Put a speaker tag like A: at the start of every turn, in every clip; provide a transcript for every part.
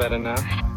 A: better now?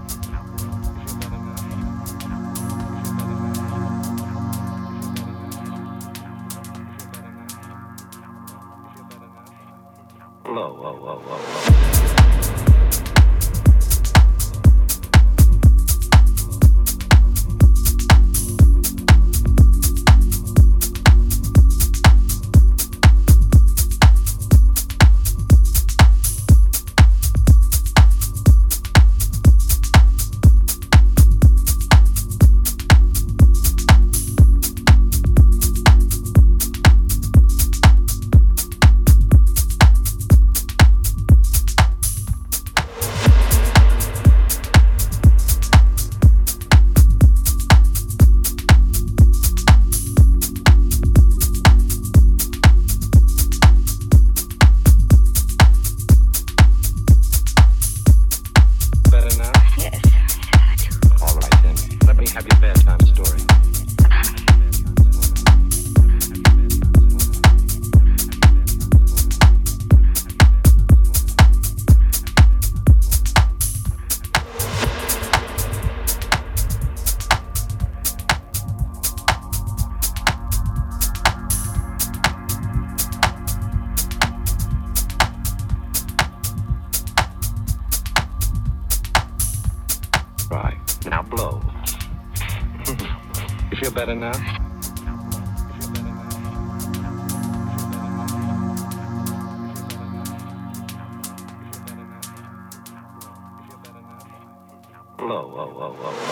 A: You feel better now? Whoa, whoa, whoa, whoa.